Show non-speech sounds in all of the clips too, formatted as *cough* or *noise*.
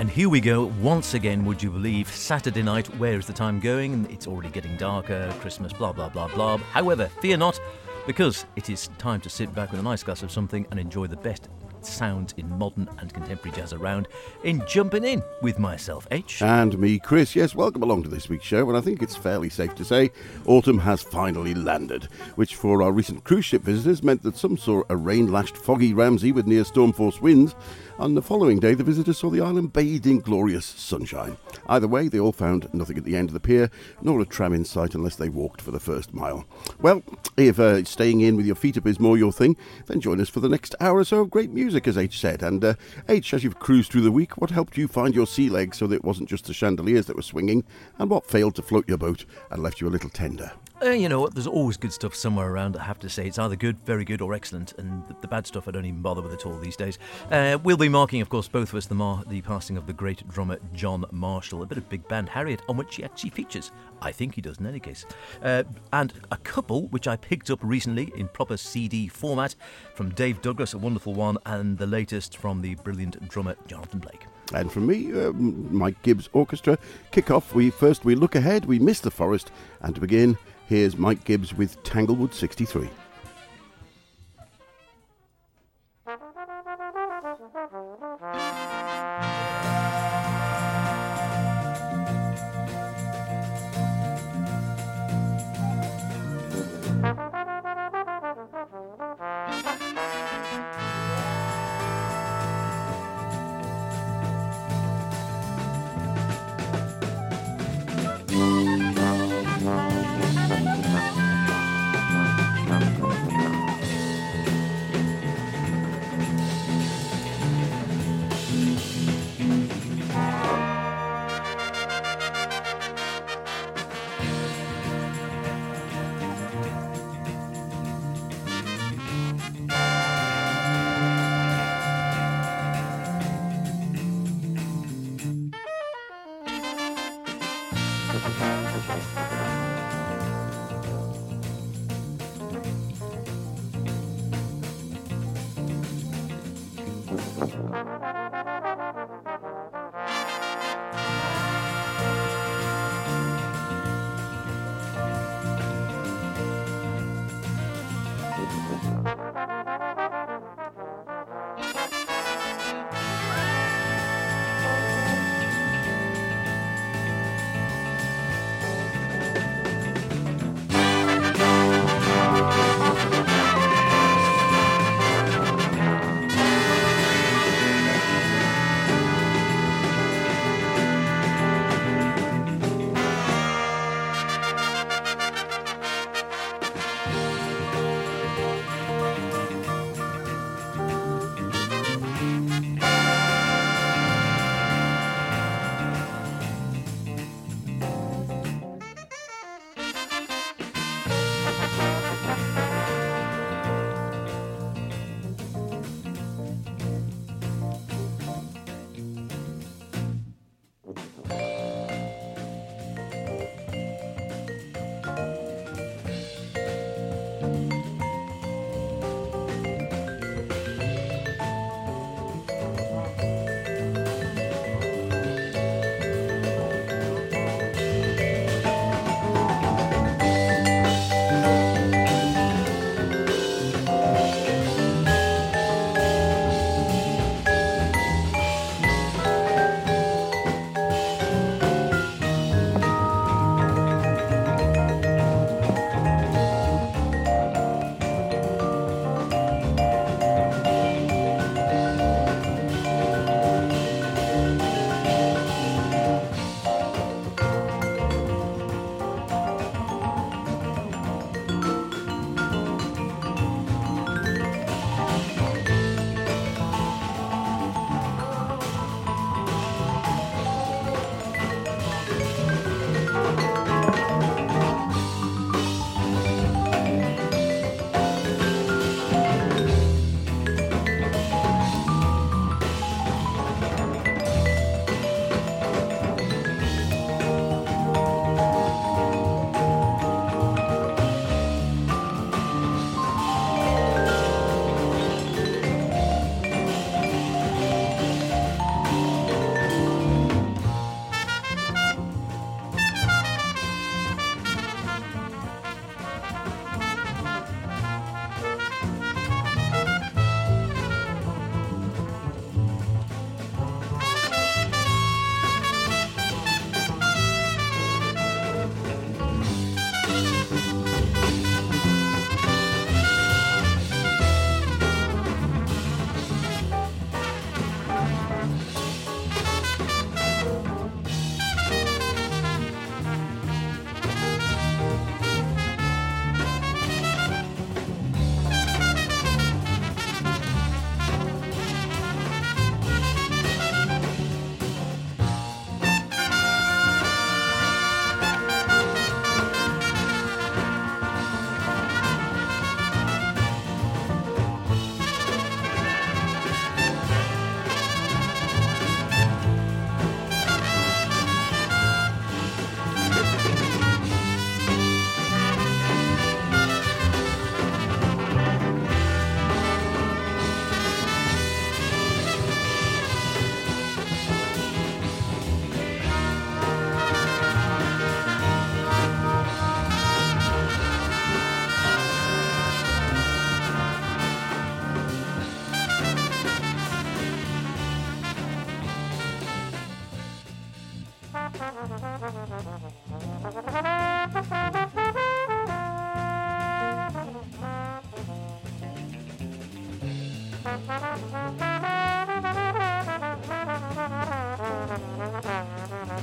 And here we go, once again, would you believe, Saturday night, where is the time going? It's already getting darker, Christmas, blah, blah, blah, blah. However, fear not, because it is time to sit back with a nice glass of something and enjoy the best sounds in modern and contemporary jazz around in Jumping In with myself, H. And me, Chris. Yes, welcome along to this week's show. And I think it's fairly safe to say autumn has finally landed, which for our recent cruise ship visitors meant that some saw a rain lashed foggy Ramsey with near storm force winds. On the following day, the visitors saw the island bathed in glorious sunshine. Either way, they all found nothing at the end of the pier, nor a tram in sight unless they walked for the first mile. Well, if uh, staying in with your feet up is more your thing, then join us for the next hour or so of great music, as H said. And uh, H, as you've cruised through the week, what helped you find your sea legs so that it wasn't just the chandeliers that were swinging, and what failed to float your boat and left you a little tender? Uh, you know what? There's always good stuff somewhere around. I have to say, it's either good, very good, or excellent. And the, the bad stuff I don't even bother with at all these days. Uh, we'll be marking, of course, both of us the, mar- the passing of the great drummer John Marshall, a bit of big band Harriott, on which he actually features. I think he does in any case. Uh, and a couple which I picked up recently in proper CD format from Dave Douglas, a wonderful one, and the latest from the brilliant drummer Jonathan Blake. And from me, uh, Mike Gibbs Orchestra, kick off. We first we look ahead, we miss the forest, and to begin, here's Mike Gibbs with Tanglewood 63.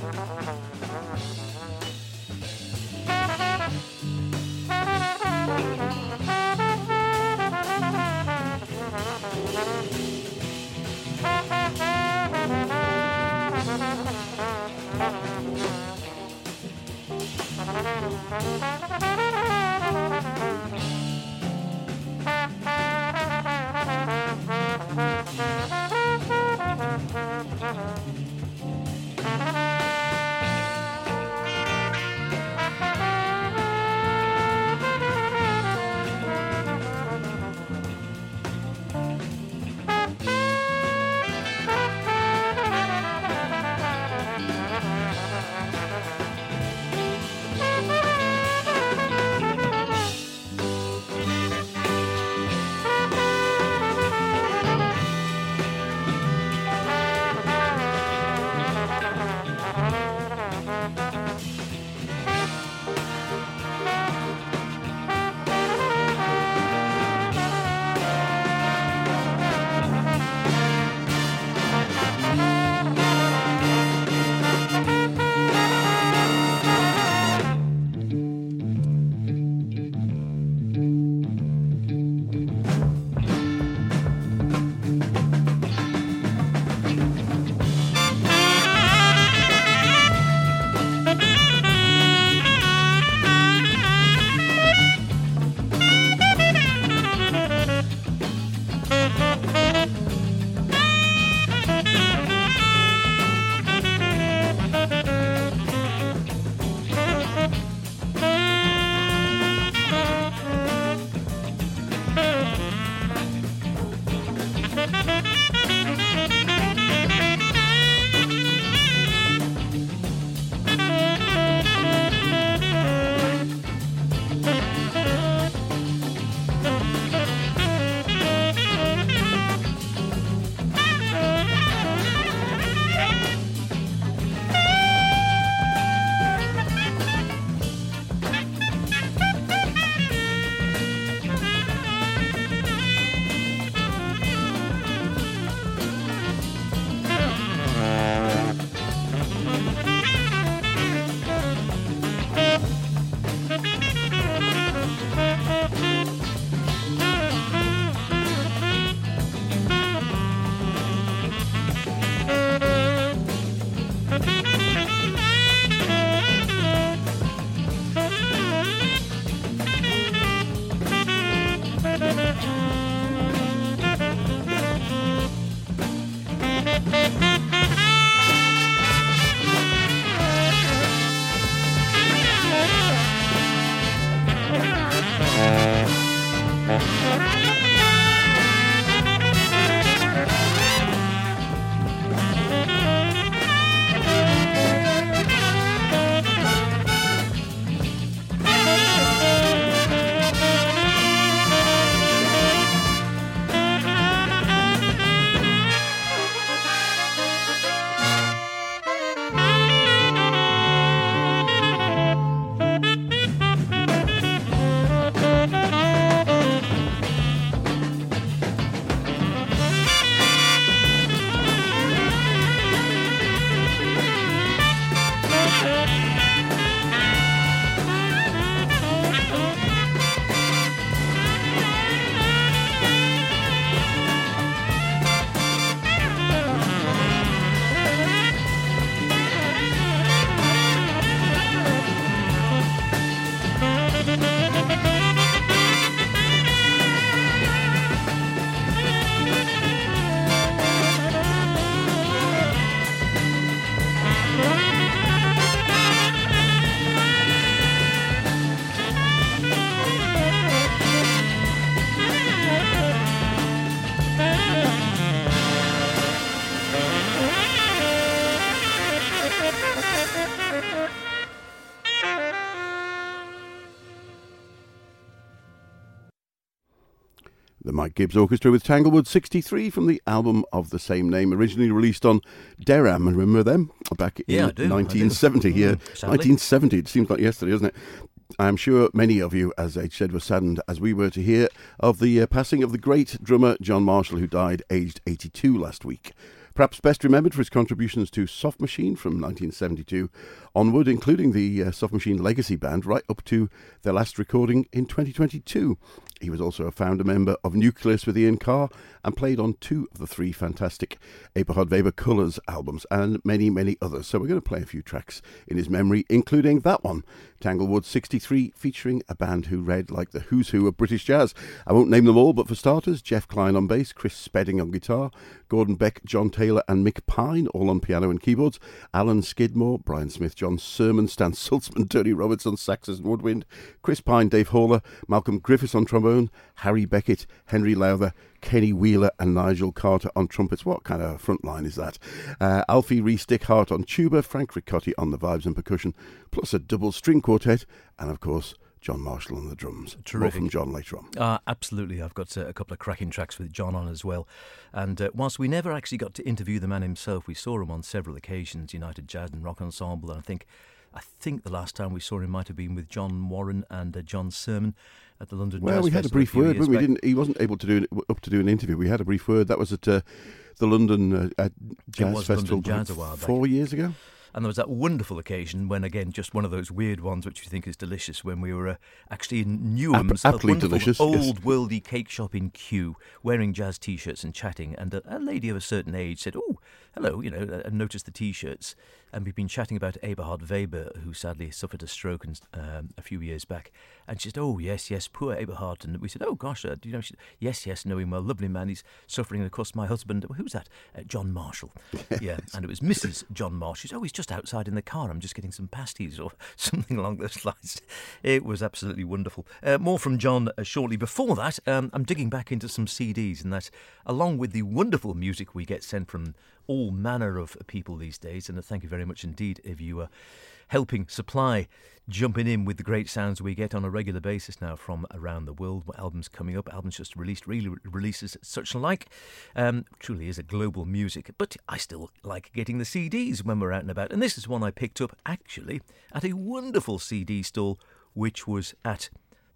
Thank Gibbs Orchestra with Tanglewood 63 from the album of the same name, originally released on Deram. Remember them? Back in yeah, I do, 1970. I. Yeah, Mm, sadly. 1970. It seems like yesterday, doesn't it? I'm sure many of you, as H said, were saddened as we were to hear of the uh, passing of the great drummer John Marshall, who died aged 82 last week. Perhaps best remembered for his contributions to Soft Machine from 1972 onward, including the uh, Soft Machine Legacy Band, right up to their last recording in 2022. He was also a founder member of Nucleus with Ian Carr and played on two of the three fantastic Eberhard Weber Colours albums and many, many others. So we're going to play a few tracks in his memory, including that one, Tanglewood 63, featuring a band who read like the who's who of British jazz. I won't name them all, but for starters, Jeff Clyne on bass, Chris Spedding on guitar, Gordon Beck, John Taylor, and Mick Pyne, all on piano and keyboards, Alan Skidmore, Brian Smith, John Surman, Stan Sulzmann, *laughs* Tony Roberts on saxes and woodwind, Chris Pyne, Dave Horler, Malcolm Griffiths on trombone, Harry Beckett, Henry Lowther, Kenny Wheeler and Nigel Carter on trumpets. What kind of front line is that? Uh, Alfie Reece Dickhart on tuba, Frank Ricotti on the vibes and percussion, plus a double string quartet, and of course, John Marshall on the drums. More from John later on. Uh, absolutely. I've got uh, a couple of cracking tracks with John on as well. And uh, whilst we never actually got to interview the man himself, we saw him on several occasions, United Jazz and Rock Ensemble. And I think, I think the last time we saw him might have been with John Warren and uh, John Surman at the London Well, Jazz we had a brief word, but we back. didn't. He wasn't able to do it, up to do an interview. We had a brief word. That was at uh, the London uh, at Jazz Festival London Jazz a while back. four years ago. And there was that wonderful occasion when, again, just one of those weird ones which you think is delicious, when we were uh, actually in Newens, Ap- a aptly wonderful delicious, yes. old worldy cake shop in Kew, wearing jazz t-shirts and chatting. And a, a lady of a certain age said, "Oh, hello," you know, and noticed the t-shirts. And we've been chatting about Eberhard Weber, who sadly suffered a stroke and, um, a few years back. And she said, "Oh, yes, yes, poor Eberhard." And we said, "Oh gosh, uh, do you know?" She said, "Yes, yes, know him well, lovely man. He's suffering. And of course, my husband, who's that? Uh, John Marshall. *laughs* Yeah, and it was Mrs. John Marshall. She said, "Oh, he's just outside in the car. I'm just getting some pasties or *laughs* something along those lines." It was absolutely wonderful. Uh, more from John uh, shortly. Before that, um, I'm digging back into some CDs, and that, along with the wonderful music we get sent from all manner of people these days. And thank you very much indeed if you are helping supply, jumping in with the great sounds we get on a regular basis now from around the world. What albums coming up? Albums just released, really releases, such like. Um, truly is a global music, but I still like getting the CDs when we're out and about. And this is one I picked up actually at a wonderful CD stall, which was at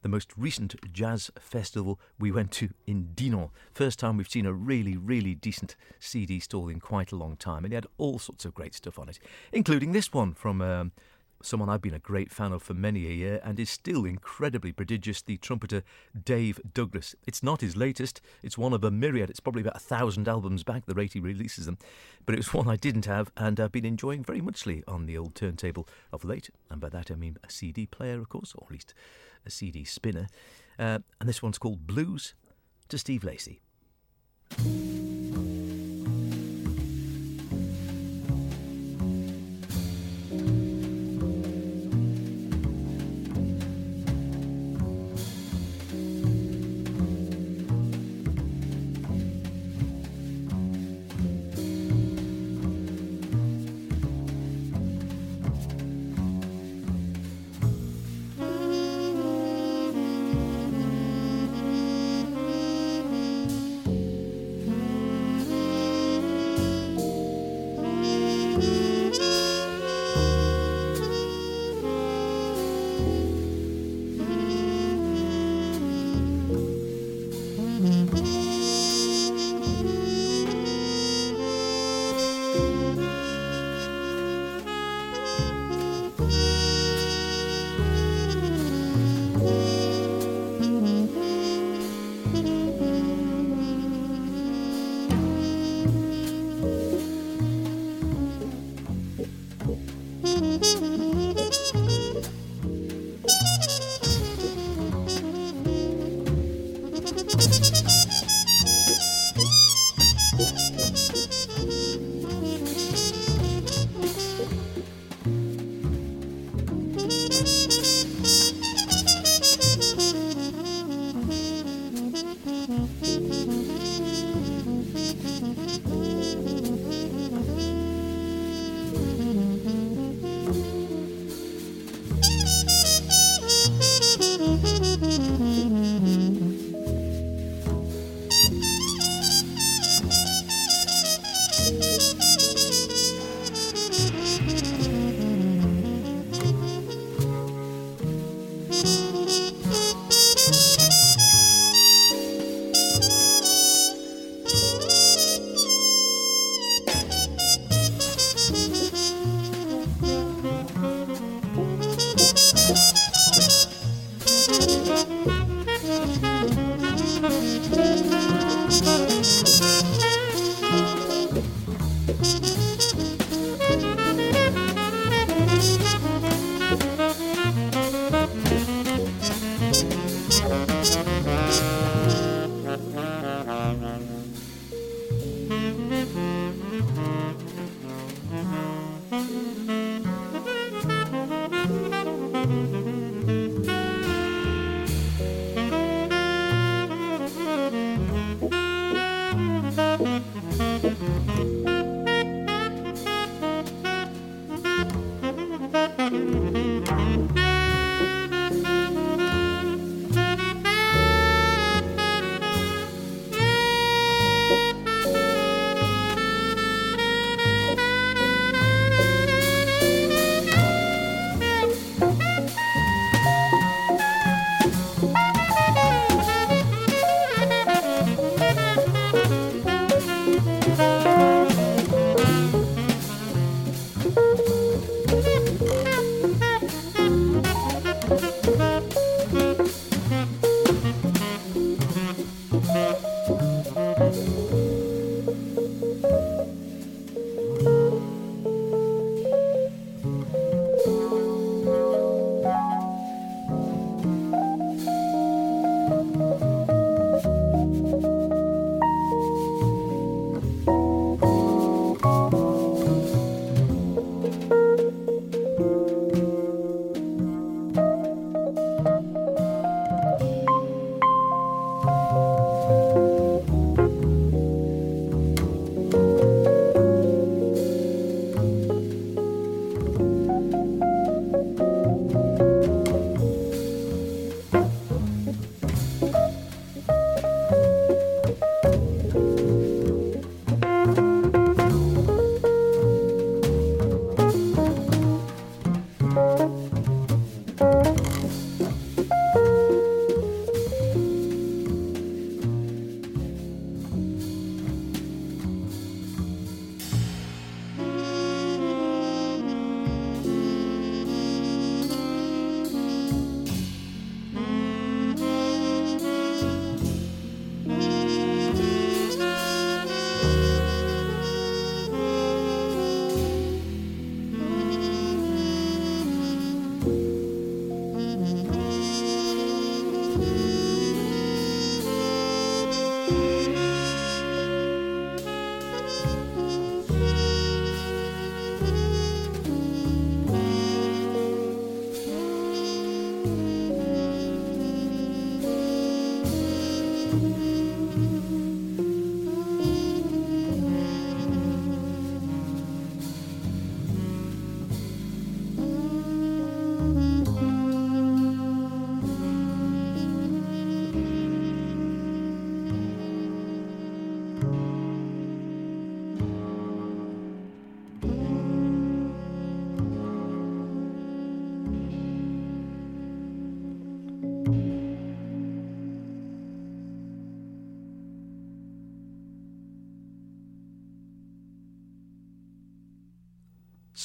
the most recent jazz festival we went to in Dinan. First time we've seen a really, really decent CD stall in quite a long time, and it had all sorts of great stuff on it, including this one from um, someone I've been a great fan of for many a year and is still incredibly prodigious, the trumpeter Dave Douglas. It's not his latest, it's one of a myriad, it's probably about a thousand albums back, the rate he releases them, but it was one I didn't have and I've been enjoying very muchly on the old turntable of late, and by that I mean a CD player, of course, or at least a CD spinner. Uh, and this one's called Blues to Steve Lacy.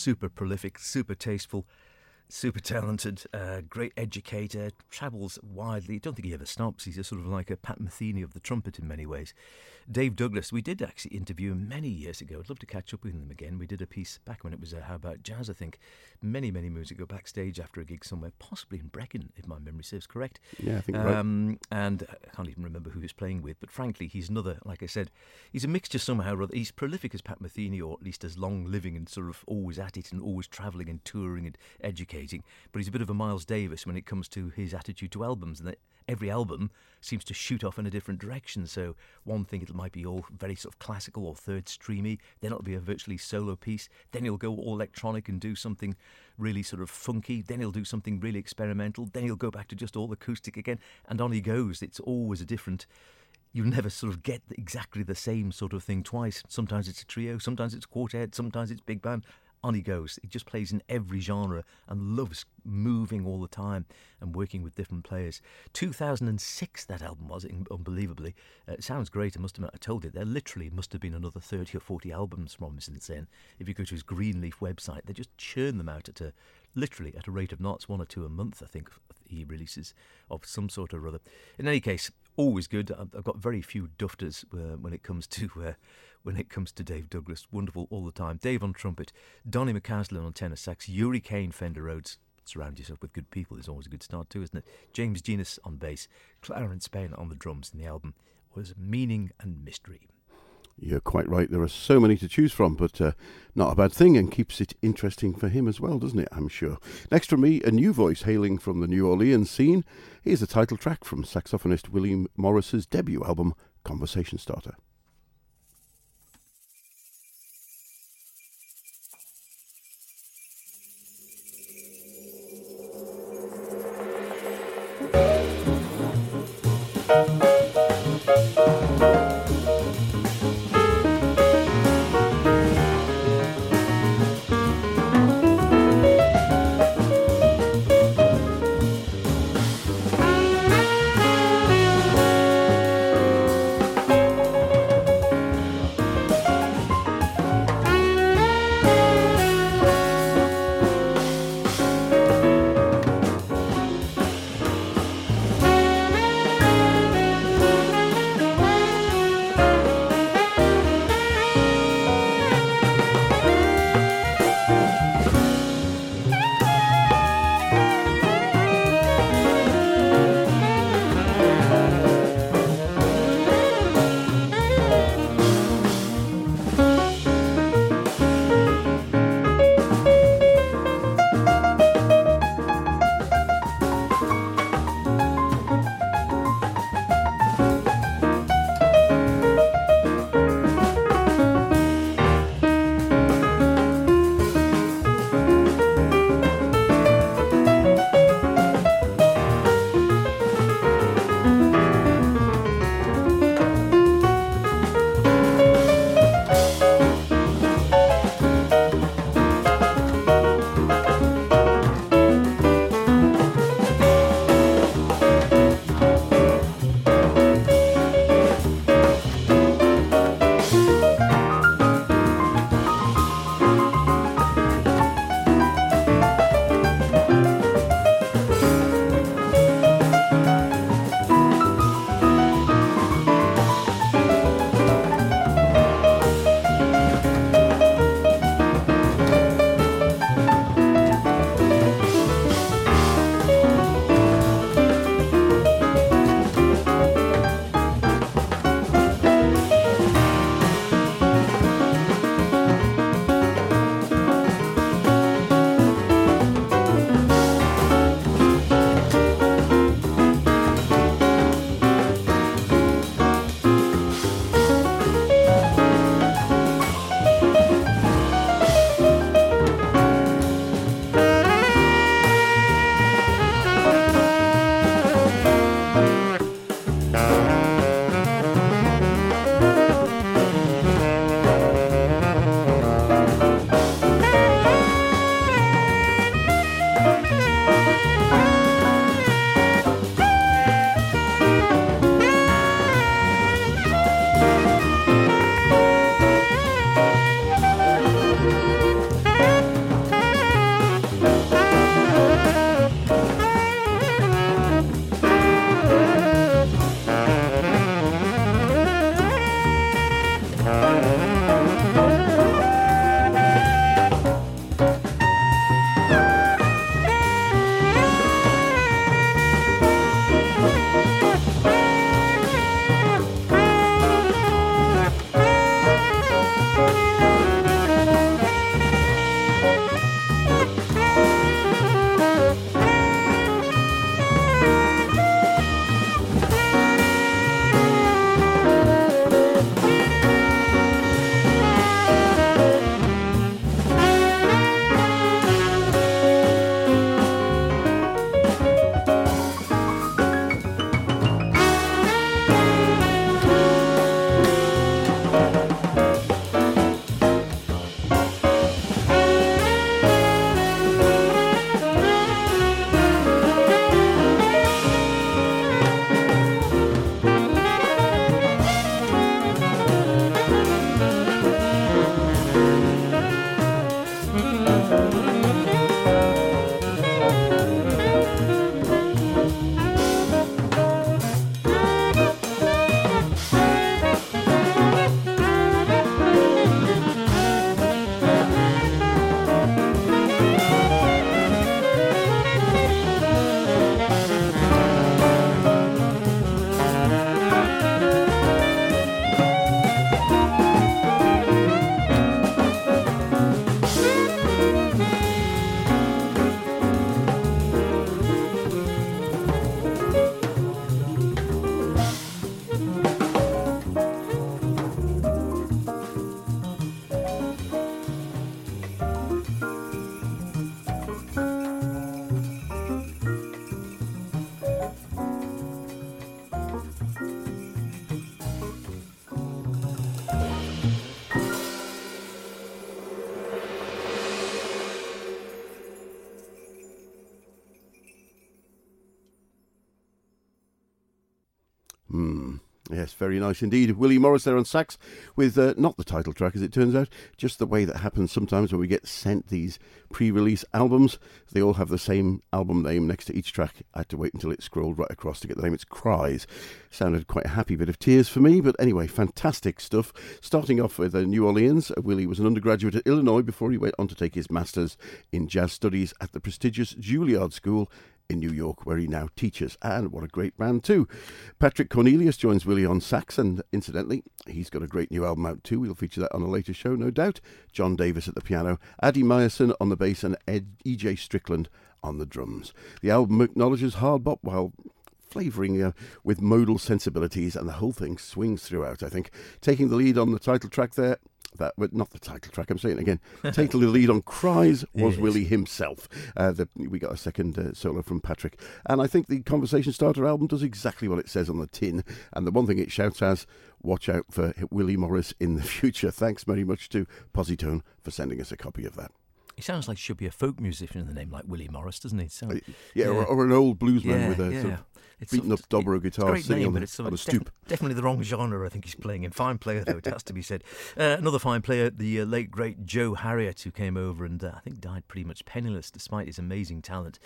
Super prolific, super tasteful, super talented, uh, great educator, travels widely. Don't think he ever stops. He's a sort of like a Pat Metheny of the trumpet in many ways. Dave Douglas, we did actually interview him many years ago. I'd love to catch up with him again. We did a piece back when it was uh, All About Jazz, I think, many, many moons ago, backstage after a gig somewhere, possibly in Brecon, if my memory serves correct. Yeah, I think um, right. And I can't even remember who he was playing with, but frankly, he's another, like I said, he's a mixture somehow or other. He's prolific as Pat Metheny, or at least as long living and sort of always at it and always travelling and touring and educating. But he's a bit of a Miles Davis when it comes to his attitude to albums. And that every album seems to shoot off in a different direction. So one thing it might be all very sort of classical or third streamy, then it'll be a virtually solo piece, then he'll go all electronic and do something really sort of funky, then he'll do something really experimental, then he'll go back to just all acoustic again, and on he goes. It's always a different you never sort of get exactly the same sort of thing twice. Sometimes it's a trio, sometimes it's quartet, sometimes it's big band on he goes. He just plays in every genre and loves moving all the time and working with different players. 2006, that album was, unbelievably. Uh, it sounds great, I must admit. I told it. There literally must have been another 30 or 40 albums from him since then. If you go to his Greenleaf website, they just churn them out at a literally at a rate of knots, one or two a month, I think he releases of some sort or other. In any case, always good. I've got very few dufters uh, when it comes to uh, when it comes to Dave Douglas. Wonderful all the time. Dave on trumpet, Donny McCaslin on tenor sax, Uri Caine Fender Rhodes. Surround yourself with good people is always a good start too, isn't it? James Genus on bass, Clarence Penn on the drums, and the album was Meaning and Mystery. You're quite right. There are so many to choose from, but uh, not a bad thing and keeps it interesting for him as well, doesn't it? I'm sure. Next from me, a new voice hailing from the New Orleans scene. Here's a title track from saxophonist William Morris's debut album, Conversation Starter. Very nice indeed. Willie Morris there on sax with uh, not the title track, as it turns out, just the way that happens sometimes when we get sent these pre release albums. They all have the same album name next to each track. I had to wait until it scrolled right across to get the name. It's Cries. Sounded quite a happy bit of tears for me, but anyway, fantastic stuff. Starting off with uh, New Orleans, Willie was an undergraduate at Illinois before he went on to take his master's in jazz studies at the prestigious Juilliard School in New York, where he now teaches. And what a great band, too. Patrick Cornelius joins Willie on sax, and incidentally, he's got a great new album out, too. We'll feature that on a later show, no doubt. John Davis at the piano, Adi Meyerson on the bass, and Ed, E.J. Strickland on the drums. The album acknowledges hard bop while flavouring uh, with modal sensibilities, and the whole thing swings throughout, I think. Taking the lead on the title track there, that, but not the title track. I'm saying again. *laughs* Taking the lead on "Cries" was yes. Willie himself. Uh, the, we got a second uh, solo from Patrick, and I think the Conversation Starter album does exactly what it says on the tin. And the one thing it shouts as, "Watch out for Willie Morris in the *laughs* future." Thanks very much to Posi-Tone for sending us a copy of that. He sounds like he should be a folk musician in the name, like Willie Morris, doesn't he? So, uh, yeah, yeah. Or, or, an old bluesman yeah, with a yeah. sort of it's beaten up dobro guitar sitting name, on, the, on a stoop. Def- definitely the wrong genre. I think he's playing in. Fine player though, it has to be said. Uh, another fine player, the uh, late great Joe Harriott, who came over and uh, I think died pretty much penniless despite his amazing talent.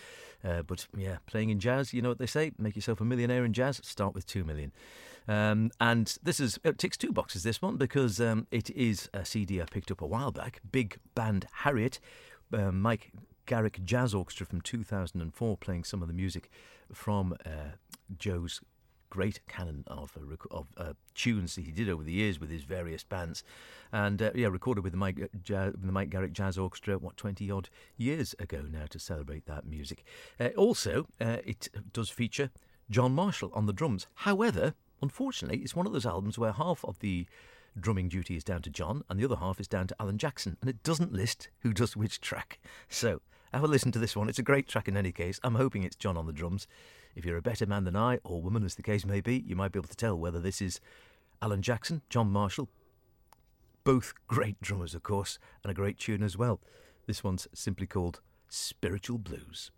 Uh, but yeah, playing in jazz, you know what they say: make yourself a millionaire in jazz. Start with two million. Um, and this is it ticks two boxes. This one because um, it is a CD I picked up a while back. Big band Harriott. Uh, Mike Garrick Jazz Orchestra from 2004, playing some of the music from uh, Joe's great canon of, uh, of uh, tunes that he did over the years with his various bands, and uh, yeah, recorded with the Mike, uh, the Mike Garrick Jazz Orchestra what twenty odd years ago now to celebrate that music. Uh, also, uh, it does feature John Marshall on the drums. However, unfortunately, it's one of those albums where half of the drumming duty is down to John and the other half is down to Alan Jackson, and it doesn't list who does which track. So have a listen to this one. It's a great track in any case. I'm hoping it's John on the drums. If you're a better man than I, or woman as the case may be, you might be able to tell whether this is Alan Jackson, John Marshall. Both great drummers, of course, and a great tune as well. This one's simply called Spiritual Blues.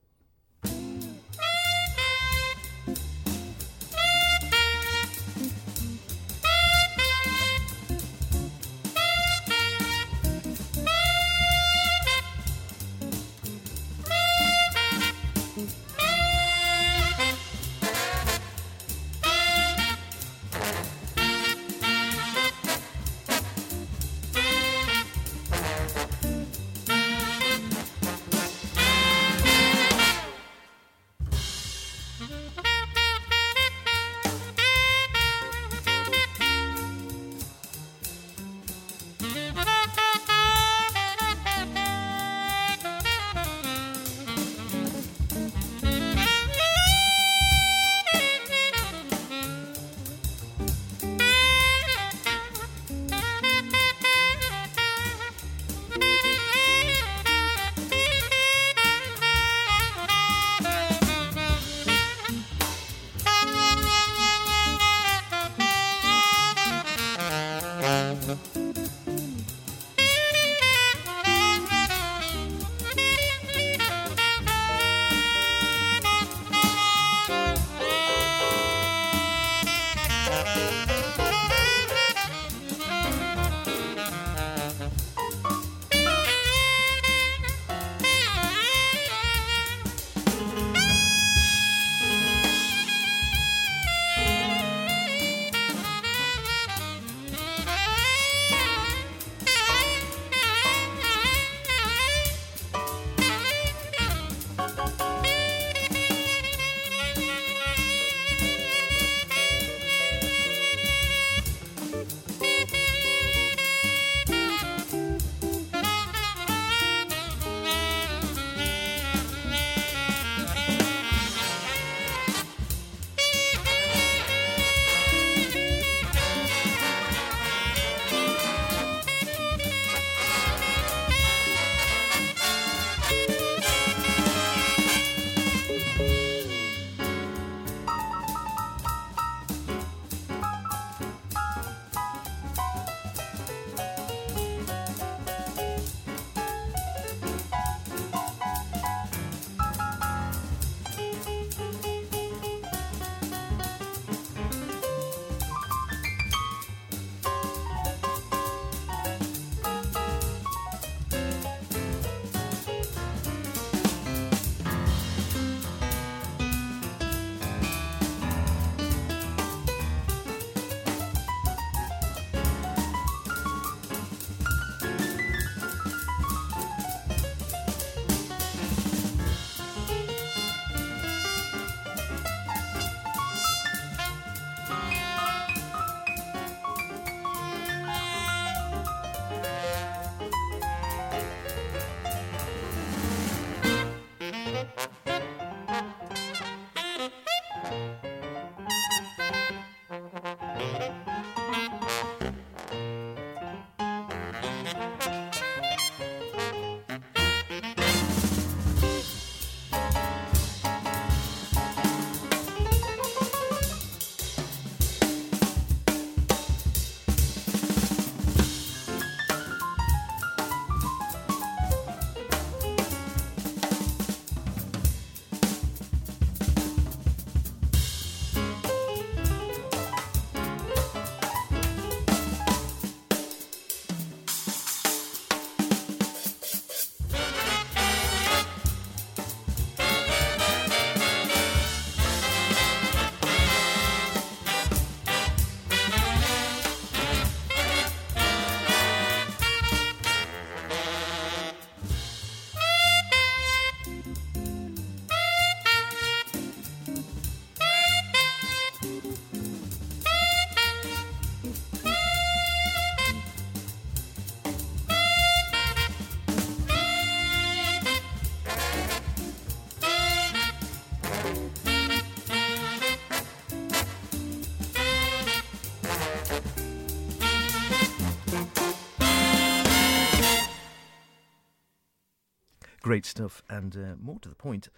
Great stuff, and uh, more to the point,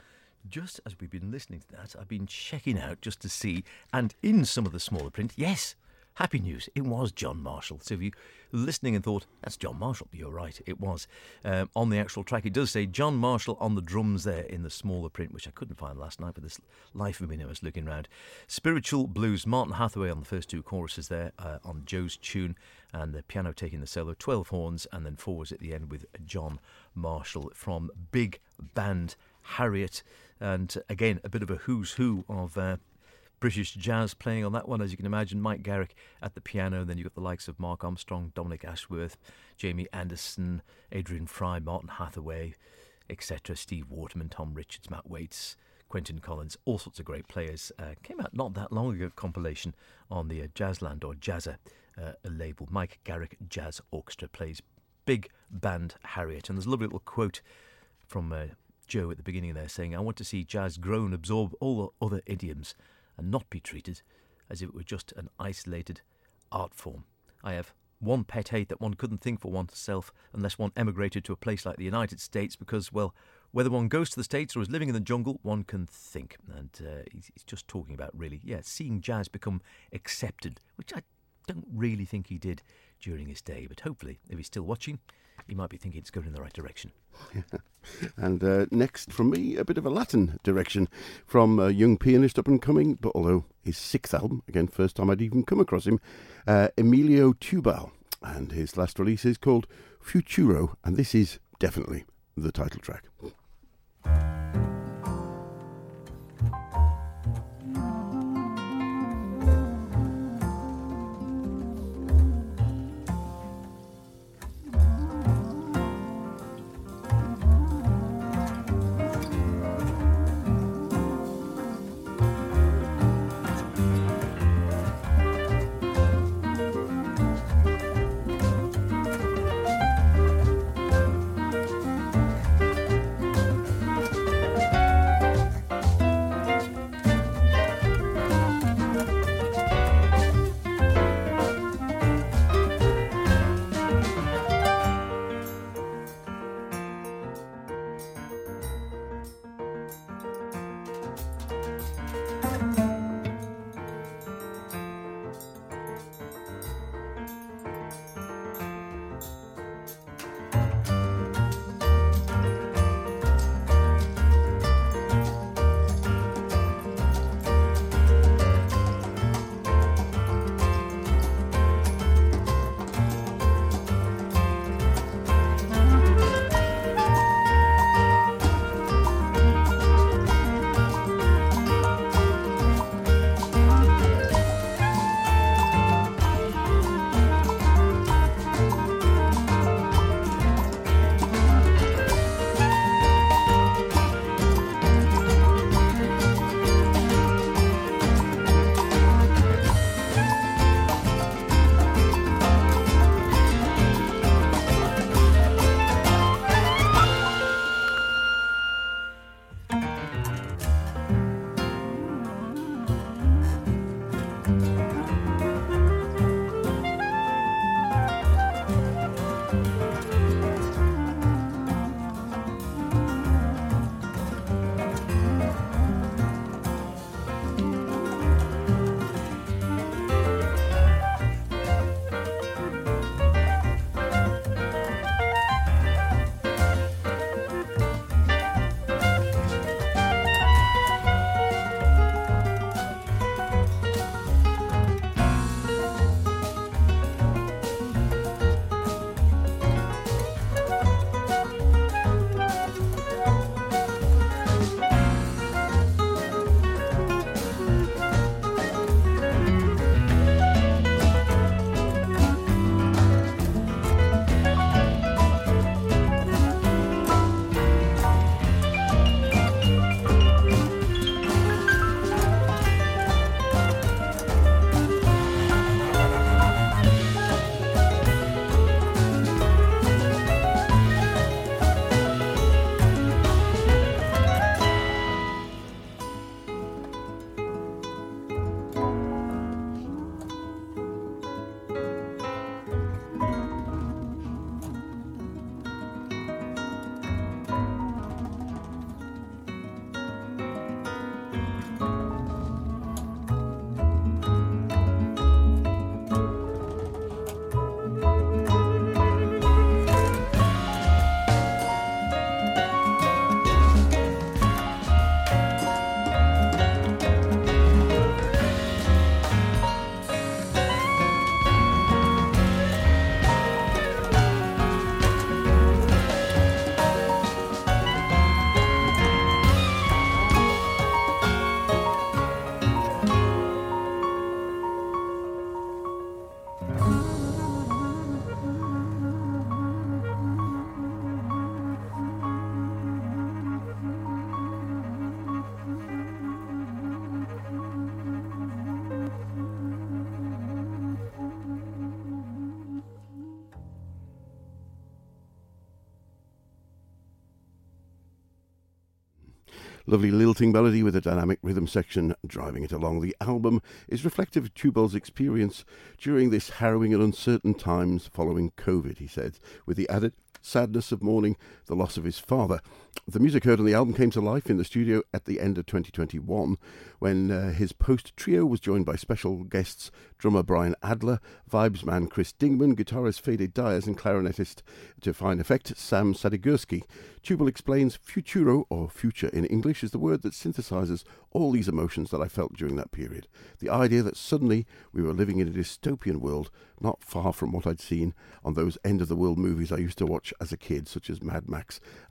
just as we've been listening to that, I've been checking out just to see, and in some of the smaller print, yes, happy news, it was John Marshall. So if you listening and thought, that's John Marshall, you're right, it was. Um, on the actual track, it does say John Marshall on the drums there in the smaller print, which I couldn't find last night, but this life of me I was looking around. Spiritual Blues, Martin Hathaway on the first two choruses there uh, on Joe's tune, and the piano taking the solo, 12 horns, and then forwards at the end with John Marshall from Big Band Harriott. And again, a bit of a who's who of uh, British jazz playing on that one, as you can imagine. Mike Garrick at the piano, and then you've got the likes of Mark Armstrong, Dominic Ashworth, Jamie Anderson, Adrian Fry, Martin Hathaway, etc. Steve Waterman, Tom Richards, Matt Wates. Quentin Collins, all sorts of great players. Uh, came out not that long ago, compilation on the uh, Jazzland or Jazza uh, label. Mike Garrick Jazz Orchestra plays Big Band Harriott. And there's a lovely little quote from uh, Joe at the beginning there saying, I want to see jazz grow and absorb all the other idioms and not be treated as if it were just an isolated art form. I have one pet hate that one couldn't think for oneself unless one emigrated to a place like the United States because, well, whether one goes to the States or is living in the jungle, one can think. And uh, he's, he's just talking about really, yeah, seeing jazz become accepted, which I don't really think he did during his day. But hopefully, if he's still watching, he might be thinking it's going in the right direction. *laughs* and uh, next from me, a bit of a Latin direction from a young pianist up and coming, but although his sixth album, again, first time I'd even come across him, uh, Emilio Teubal. And his last release is called Futuro, and this is definitely the title track. Lovely lilting melody with a dynamic rhythm section driving it along. The album is reflective of Teubal's experience during this harrowing and uncertain times following COVID, he said, with the added sadness of mourning the loss of his father. The music heard on the album came to life in the studio at the end of 2021 when uh, his post trio was joined by special guests drummer Brian Adler, vibes man Chris Dingman, guitarist Fede Dyers, and clarinetist to fine effect Sam Sadigursky. Teubal explains futuro, or future in English, is the word that synthesizes all these emotions that I felt during that period. The idea that suddenly we were living in a dystopian world not far from what I'd seen on those end of the world movies I used to watch as a kid, such as Mad Max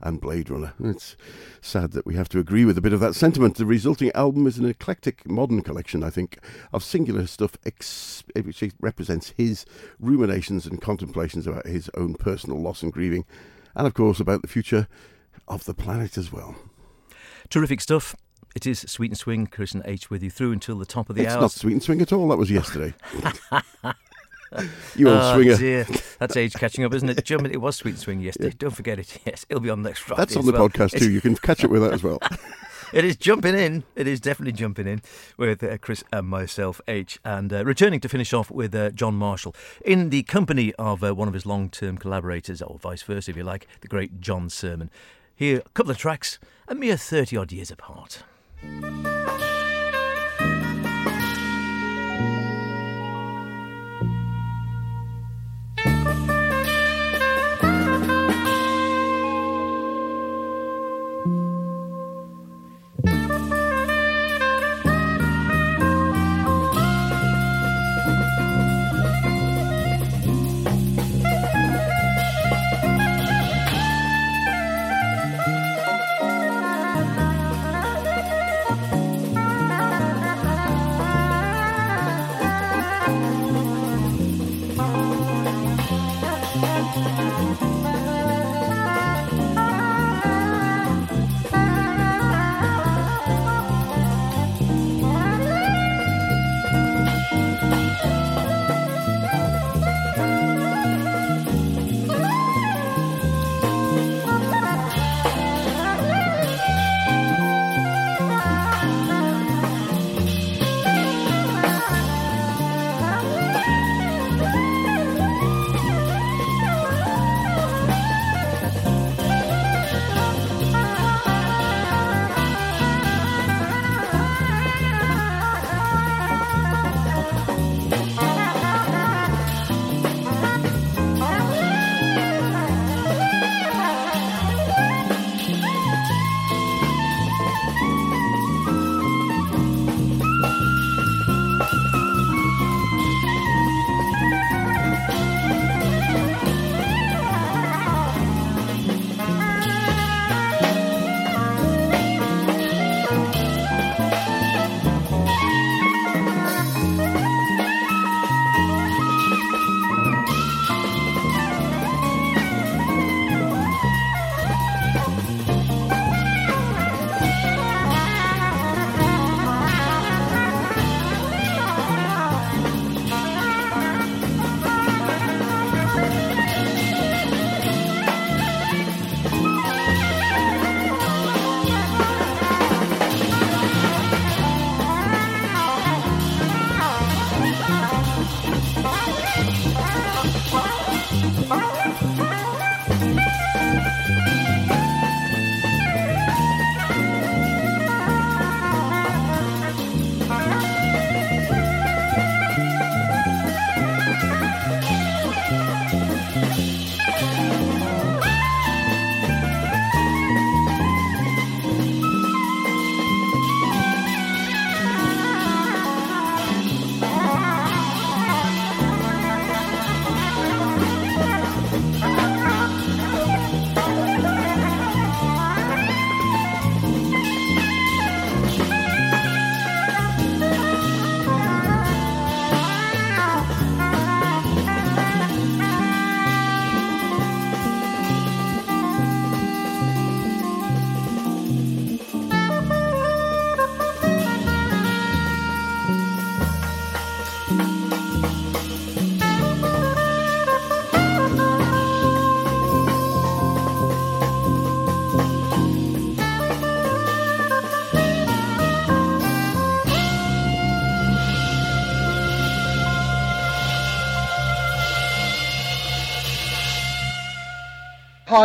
and Blade Runner. It's sad that we have to agree with a bit of that sentiment. The resulting album is an eclectic modern collection, I think, of singular stuff ex- which represents his ruminations and contemplations about his own personal loss and grieving, and of course about the future of the planet as well. Terrific stuff. It is Sweet and Swing, Chris and H with you through until the top of the hour. It's not Sweet and Swing at all, that was yesterday. *laughs* *laughs* you old oh, swinger. Dear. That's age catching up, isn't it? Jim, it was Sweet Swing yesterday. Yeah. Don't forget it. *laughs* Yes, it'll be on next Friday. That's on the well. podcast too. You can catch up with that as well. *laughs* it is jumping in. It is definitely jumping in with uh, Chris and myself, H, and uh, returning to finish off with uh, John Marshall in the company of uh, one of his long-term collaborators, or vice versa, if you like, the great John Surman. Here, a couple of tracks, a mere thirty odd years apart.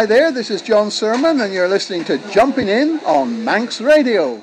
Hi there, this is John Surman, and you're listening to Jumping In on Manx Radio.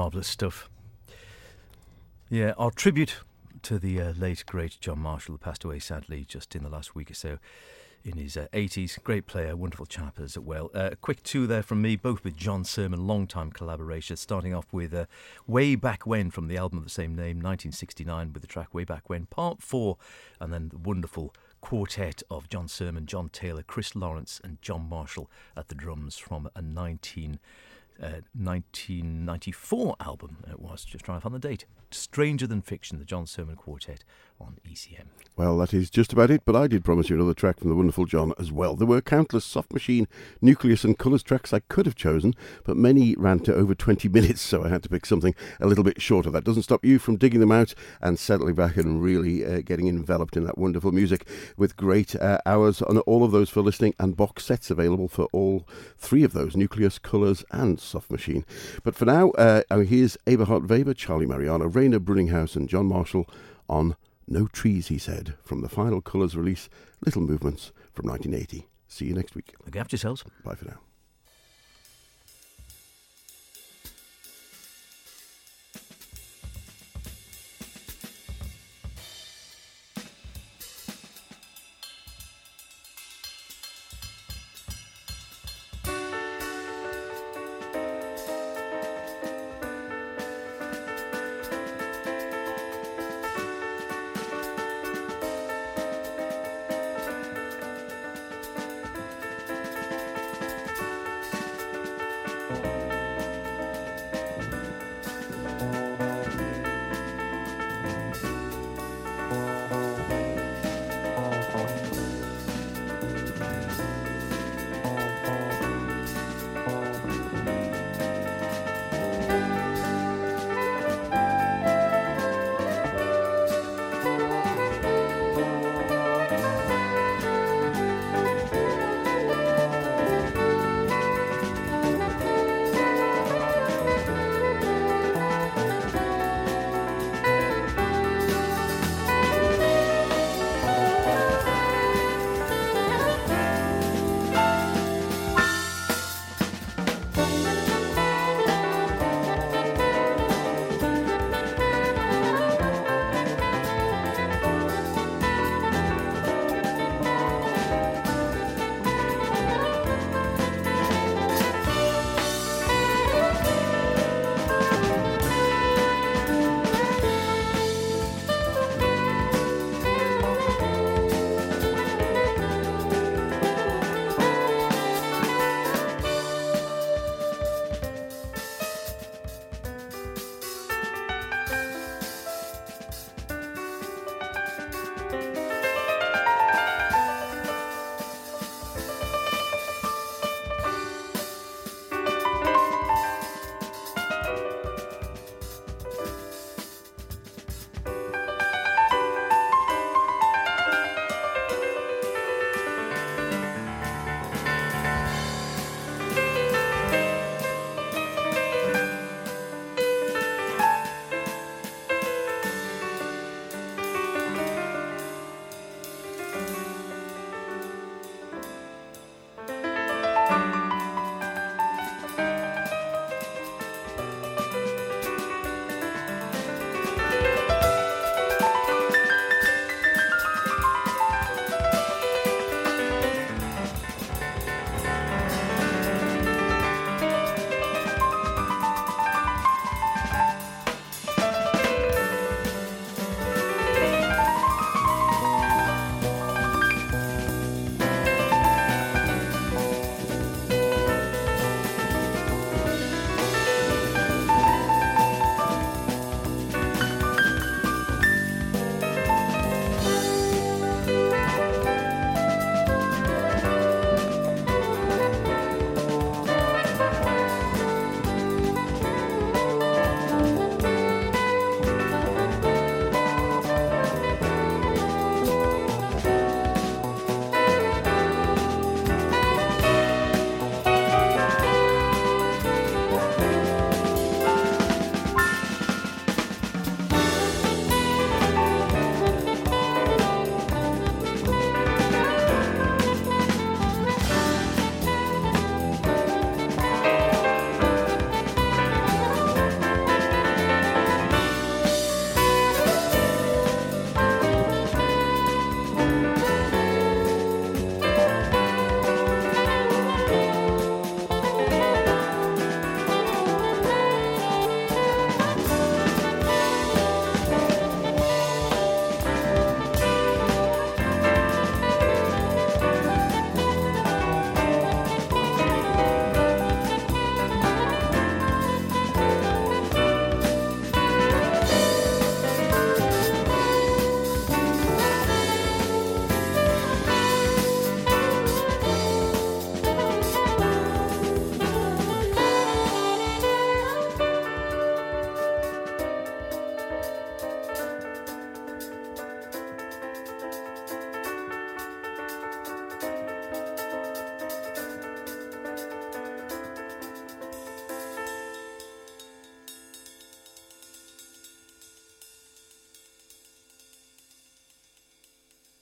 Marvellous stuff. Yeah, our tribute to the uh, late, great John Marshall, who passed away sadly just in the last week or so in his uh, 80s. Great player, wonderful chap as well. Uh, quick two there from me, both with John Surman, long time collaboration, starting off with uh, Way Back When from the album of the same name, 1969, with the track Way Back When, part four, and then the wonderful quartet of John Surman, John Taylor, Chris Lawrence, and John Marshall at the drums from a 19. Uh, 1994 album it was, just trying to find the date. Stranger Than Fiction, the John Surman Quartet on ECM. Well, that is just about it, but I did promise you another track from the wonderful John as well. There were countless soft machine, nucleus, and colours tracks I could have chosen, but many ran to over 20 *laughs* minutes, so I had to pick something a little bit shorter. That doesn't stop you from digging them out and settling back and really uh, getting enveloped in that wonderful music with great uh, hours on all of those for listening and box sets available for all three of those nucleus, colours, and soft machine. But for now, uh, here's Eberhard Weber, Charlie Mariano, Rainer Bruninghaus, and John Marshall on No Trees, he said, from the final Colours release, Little Movements from 1980. See you next week. Look after yourselves. Bye for now.